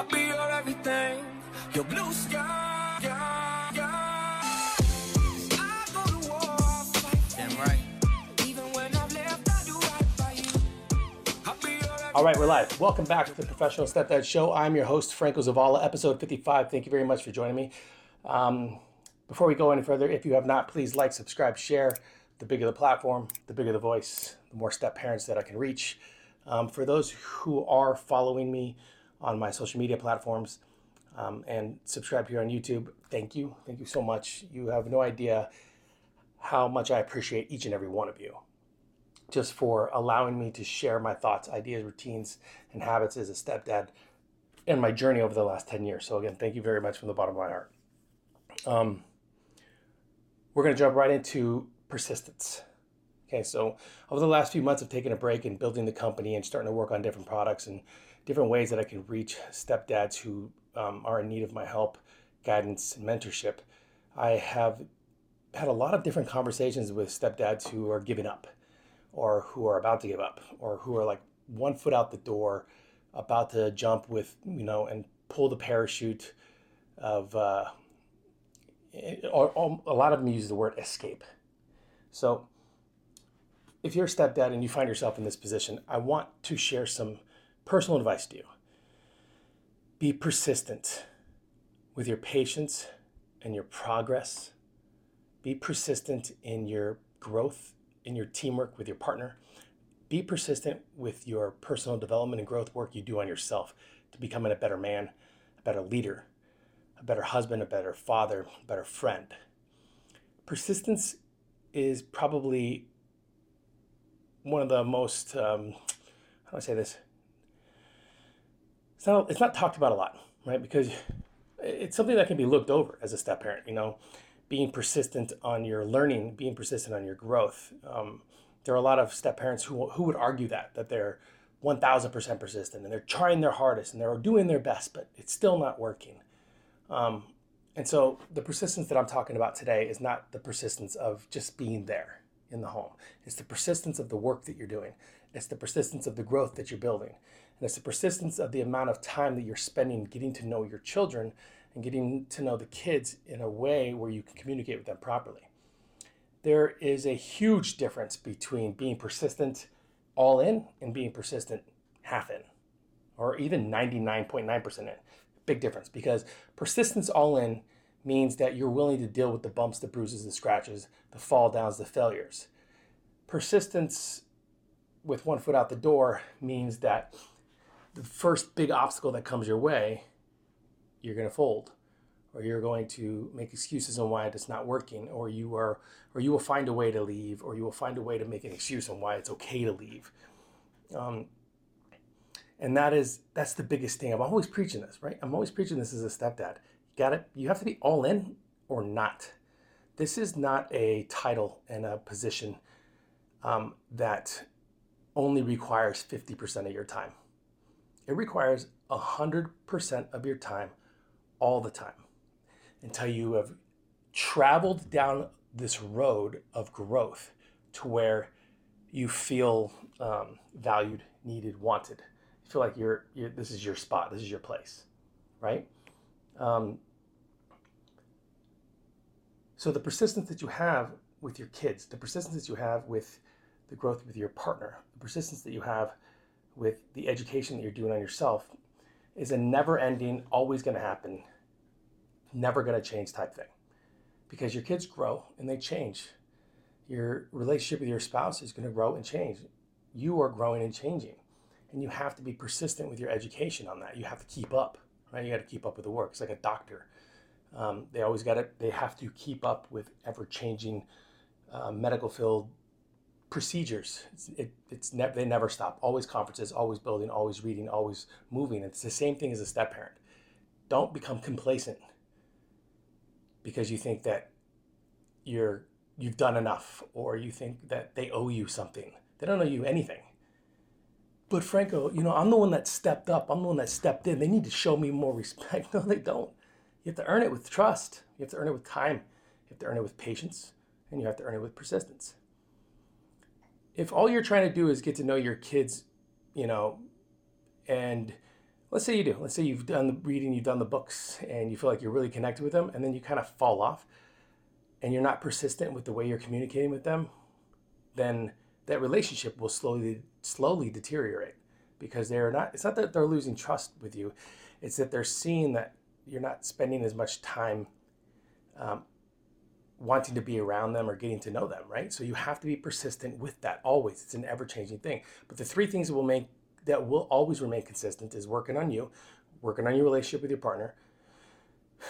I'll be your everything, your blue sky. I go to war, Damn right. Even when I've left, I do right by you. I'll be your All right, we're live. Welcome back to the Professional Stepdad Show. I'm your host, Franco Zavala, episode 55. Thank you very much for joining me. Um, before we go any further, if you have not, please like, subscribe, share. The bigger the platform, the bigger the voice, the more step parents that I can reach. Um, for those who are following me on my social media platforms um, and subscribe here on YouTube, thank you. Thank you so much. You have no idea how much I appreciate each and every one of you just for allowing me to share my thoughts, ideas, routines, and habits as a stepdad and my journey over the last 10 years. So, again, thank you very much from the bottom of my heart. Um, we're going to jump right into persistence. Okay, so over the last few months of taking a break and building the company and starting to work on different products and different ways that I can reach stepdads who um, are in need of my help, guidance, and mentorship, I have had a lot of different conversations with stepdads who are giving up or who are about to give up or who are like one foot out the door about to jump with you know and pull the parachute of uh, or, or a lot of them use the word escape. So if you're a stepdad and you find yourself in this position i want to share some personal advice to you be persistent with your patience and your progress be persistent in your growth in your teamwork with your partner. Be persistent with your personal development and growth work you do on yourself to becoming a better man, a better leader, a better husband, a better father, a better friend. Persistence is probably one of the most, um, how do I say this? It's not, it's not talked about a lot, right? Because it's something that can be looked over as a step parent, you know? being persistent on your learning, being persistent on your growth. Um, there are a lot of step parents who, who would argue that, that they're 1000% persistent and they're trying their hardest and they're doing their best, but it's still not working. Um, and so the persistence that I'm talking about today is not the persistence of just being there in the home. It's the persistence of the work that you're doing. It's the persistence of the growth that you're building. And it's the persistence of the amount of time that you're spending getting to know your children and getting to know the kids in a way where you can communicate with them properly. There is a huge difference between being persistent all in and being persistent half in, or even 99.9% in. Big difference because persistence all in means that you're willing to deal with the bumps, the bruises, the scratches, the fall downs, the failures. Persistence with one foot out the door means that the first big obstacle that comes your way you're going to fold or you're going to make excuses on why it's not working or you are or you will find a way to leave or you will find a way to make an excuse on why it's okay to leave. Um, and that is that's the biggest thing. I'm always preaching this right? I'm always preaching this as a stepdad got it you have to be all in or not this is not a title and a position um, that only requires 50% of your time it requires 100% of your time all the time until you have traveled down this road of growth to where you feel um, valued, needed, wanted. You feel like you're, you're, this is your spot, this is your place, right? Um, so the persistence that you have with your kids, the persistence that you have with the growth with your partner, the persistence that you have with the education that you're doing on yourself is a never ending, always going to happen never going to change type thing because your kids grow and they change. Your relationship with your spouse is going to grow and change. You are growing and changing. And you have to be persistent with your education on that. You have to keep up, right? You got to keep up with the work. It's like a doctor. Um, they always got to, they have to keep up with ever changing uh, medical field procedures. It's, it, it's ne- they never stop. Always conferences, always building, always reading, always moving. It's the same thing as a step parent. Don't become complacent because you think that you're you've done enough or you think that they owe you something. They don't owe you anything. But Franco, you know, I'm the one that stepped up. I'm the one that stepped in. They need to show me more respect. No, they don't. You have to earn it with trust. You have to earn it with time. You have to earn it with patience. And you have to earn it with persistence. If all you're trying to do is get to know your kids, you know, and let's say you do. Let's say you've done the reading, you've done the books, and you feel like you're really connected with them, and then you kind of fall off and you're not persistent with the way you're communicating with them, then that relationship will slowly slowly deteriorate because they're not it's not that they're losing trust with you it's that they're seeing that you're not spending as much time um, wanting to be around them or getting to know them right? So you have to be persistent with that always. It's an ever-changing thing. But the three things that will make that will always remain consistent is working on you working on your relationship with your partner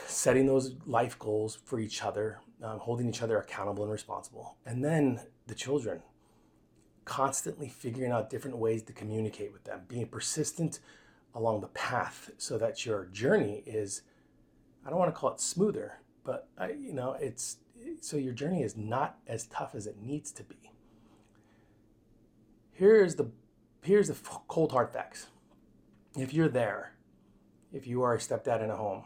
setting those life goals for each other um, holding each other accountable and responsible and then the children. Constantly figuring out different ways to communicate with them, being persistent along the path so that your journey is, I don't want to call it smoother, but I, you know, it's so your journey is not as tough as it needs to be. Here's the here's the cold hard facts. If you're there, if you are a stepdad in a home,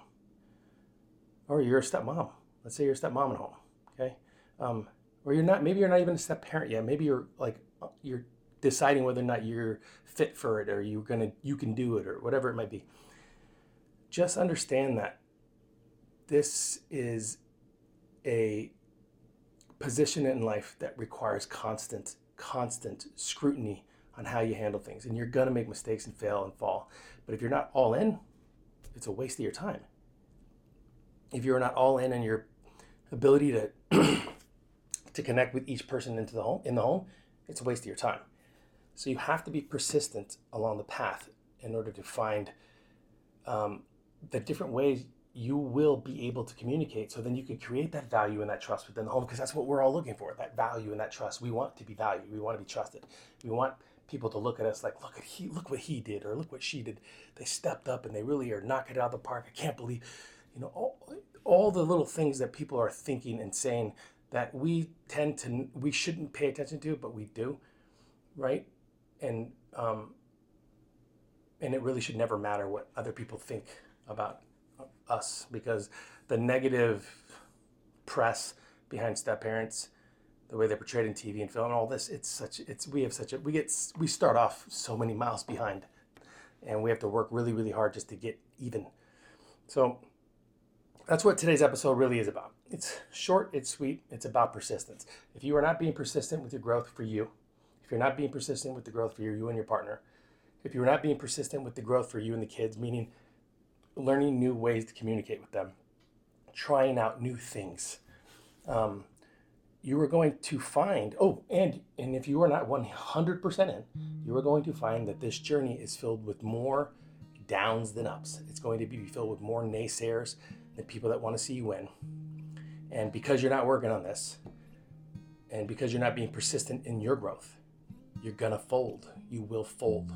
or you're a stepmom, let's say you're a stepmom in a home, okay, um, or you're not, maybe you're not even a step parent yet. Maybe you're like you're deciding whether or not you're fit for it or you're gonna you can do it or whatever it might be just understand that this is a position in life that requires constant constant scrutiny on how you handle things. And you're going to make mistakes and fail and fall. But if you're not all in it's a waste of your time. If you're not all in on your ability to to connect with each person into the home in the home it's a waste of your time. So you have to be persistent along the path in order to find um, the different ways you will be able to communicate so then you can create that value and that trust within the home because that's what we're all looking for that value and that trust. We want to be valued. We want to be trusted. We want people to look at us like look at he look what he did or look what she did. They stepped up and they really are knocking it out of the park. I can't believe you know all, all the little things that people are thinking and saying that we tend to we shouldn't pay attention to, but we do, right? And um, and it really should never matter what other people think about us because the negative press behind step parents, the way they're portrayed in TV and film, and all this, it's such it's we have such a we get we start off so many miles behind, and we have to work really really hard just to get even. So that's what today's episode really is about. It's short, it's sweet, it's about persistence. If you are not being persistent with your growth for you, if you're not being persistent with the growth for you, you and your partner, if you're not being persistent with the growth for you and the kids, meaning learning new ways to communicate with them, trying out new things, um, you are going to find, oh, and, and if you are not 100% in, you are going to find that this journey is filled with more downs than ups. It's going to be filled with more naysayers the people that want to see you win. And because you're not working on this, and because you're not being persistent in your growth, you're gonna fold. You will fold.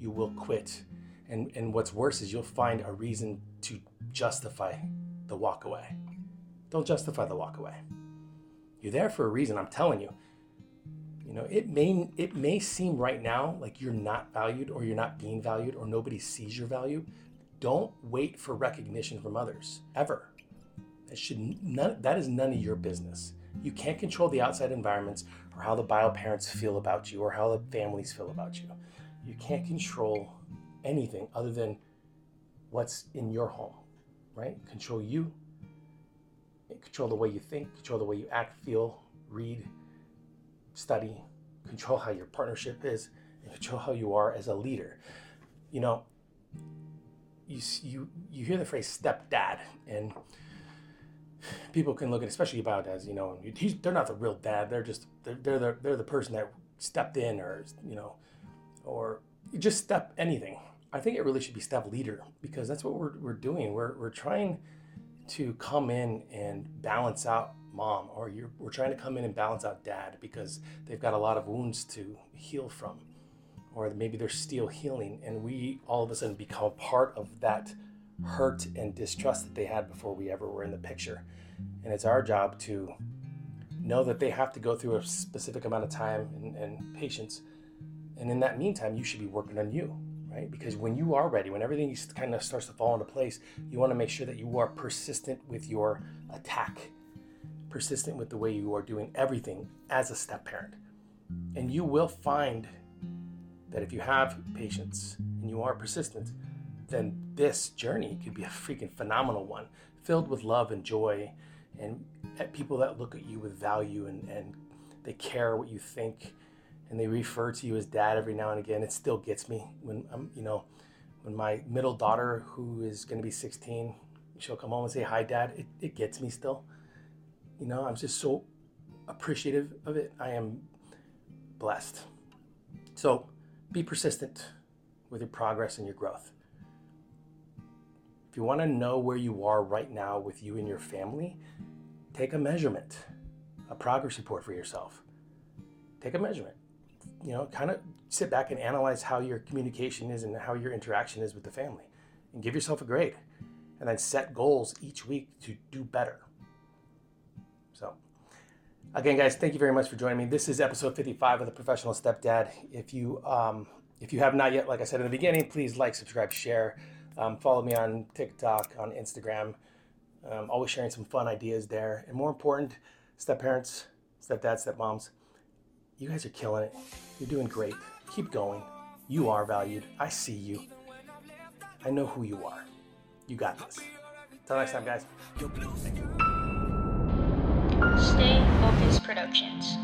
You will quit. And and what's worse is you'll find a reason to justify the walk away. Don't justify the walk away. You're there for a reason, I'm telling you. You know, it may it may seem right now like you're not valued or you're not being valued or nobody sees your value, don't wait for recognition from others ever. That should none, that is none of your business. You can't control the outside environments or how the bio parents feel about you or how the families feel about you. You can't control anything other than what's in your home, right? Control you, control the way you think, control the way you act, feel, read, study, control how your partnership is, and control how you are as a leader. You know, you you you hear the phrase stepdad, and people can look at, especially about as you know, they're not the real dad. They're just they're they're the, they're the person that stepped in, or you know, or just step anything. I think it really should be step leader because that's what we're we're doing. We're we're trying to come in and balance out mom, or you're, we're trying to come in and balance out dad because they've got a lot of wounds to heal from or maybe they're still healing, and we all of a sudden become part of that hurt and distrust that they had before we ever were in the picture. And it's our job to know that they have to go through a specific amount of time and, and patience. And in that meantime, you should be working on you, right? Because when you are ready, when everything kind of starts to fall into place, you want to make sure that you are persistent with your attack, persistent with the way you are doing everything as a step parent. And you will find that if you have patience and you are persistent, then this journey could be a freaking phenomenal one, filled with love and joy, and people that look at you with value and, and they care what you think, and they refer to you as dad every now and again. It still gets me when I'm, you know, when my middle daughter, who is going to be 16, she'll come home and say, Hi, dad. It, it gets me still. You know, I'm just so appreciative of it. I am blessed. So be persistent with your progress and your growth. If you want to know where you are right now with you and your family, take a measurement, a progress report for yourself. Take a measurement. You know, kind of sit back and analyze how your communication is and how your interaction is with the family and give yourself a grade. And then set goals each week to do better. So, again, guys, thank you very much for joining me. This is episode 55 of the Professional Stepdad. If you um, if you have not yet, like I said in the beginning, please like, subscribe, share. Um, follow me on TikTok, on Instagram. Um, always sharing some fun ideas there. And more important, step parents, stepdads, stepmoms, you guys are killing it. You're doing great. Keep going. You are valued. I see you. I know who you are. You got this. Until next time, guys. Stay Focused Productions.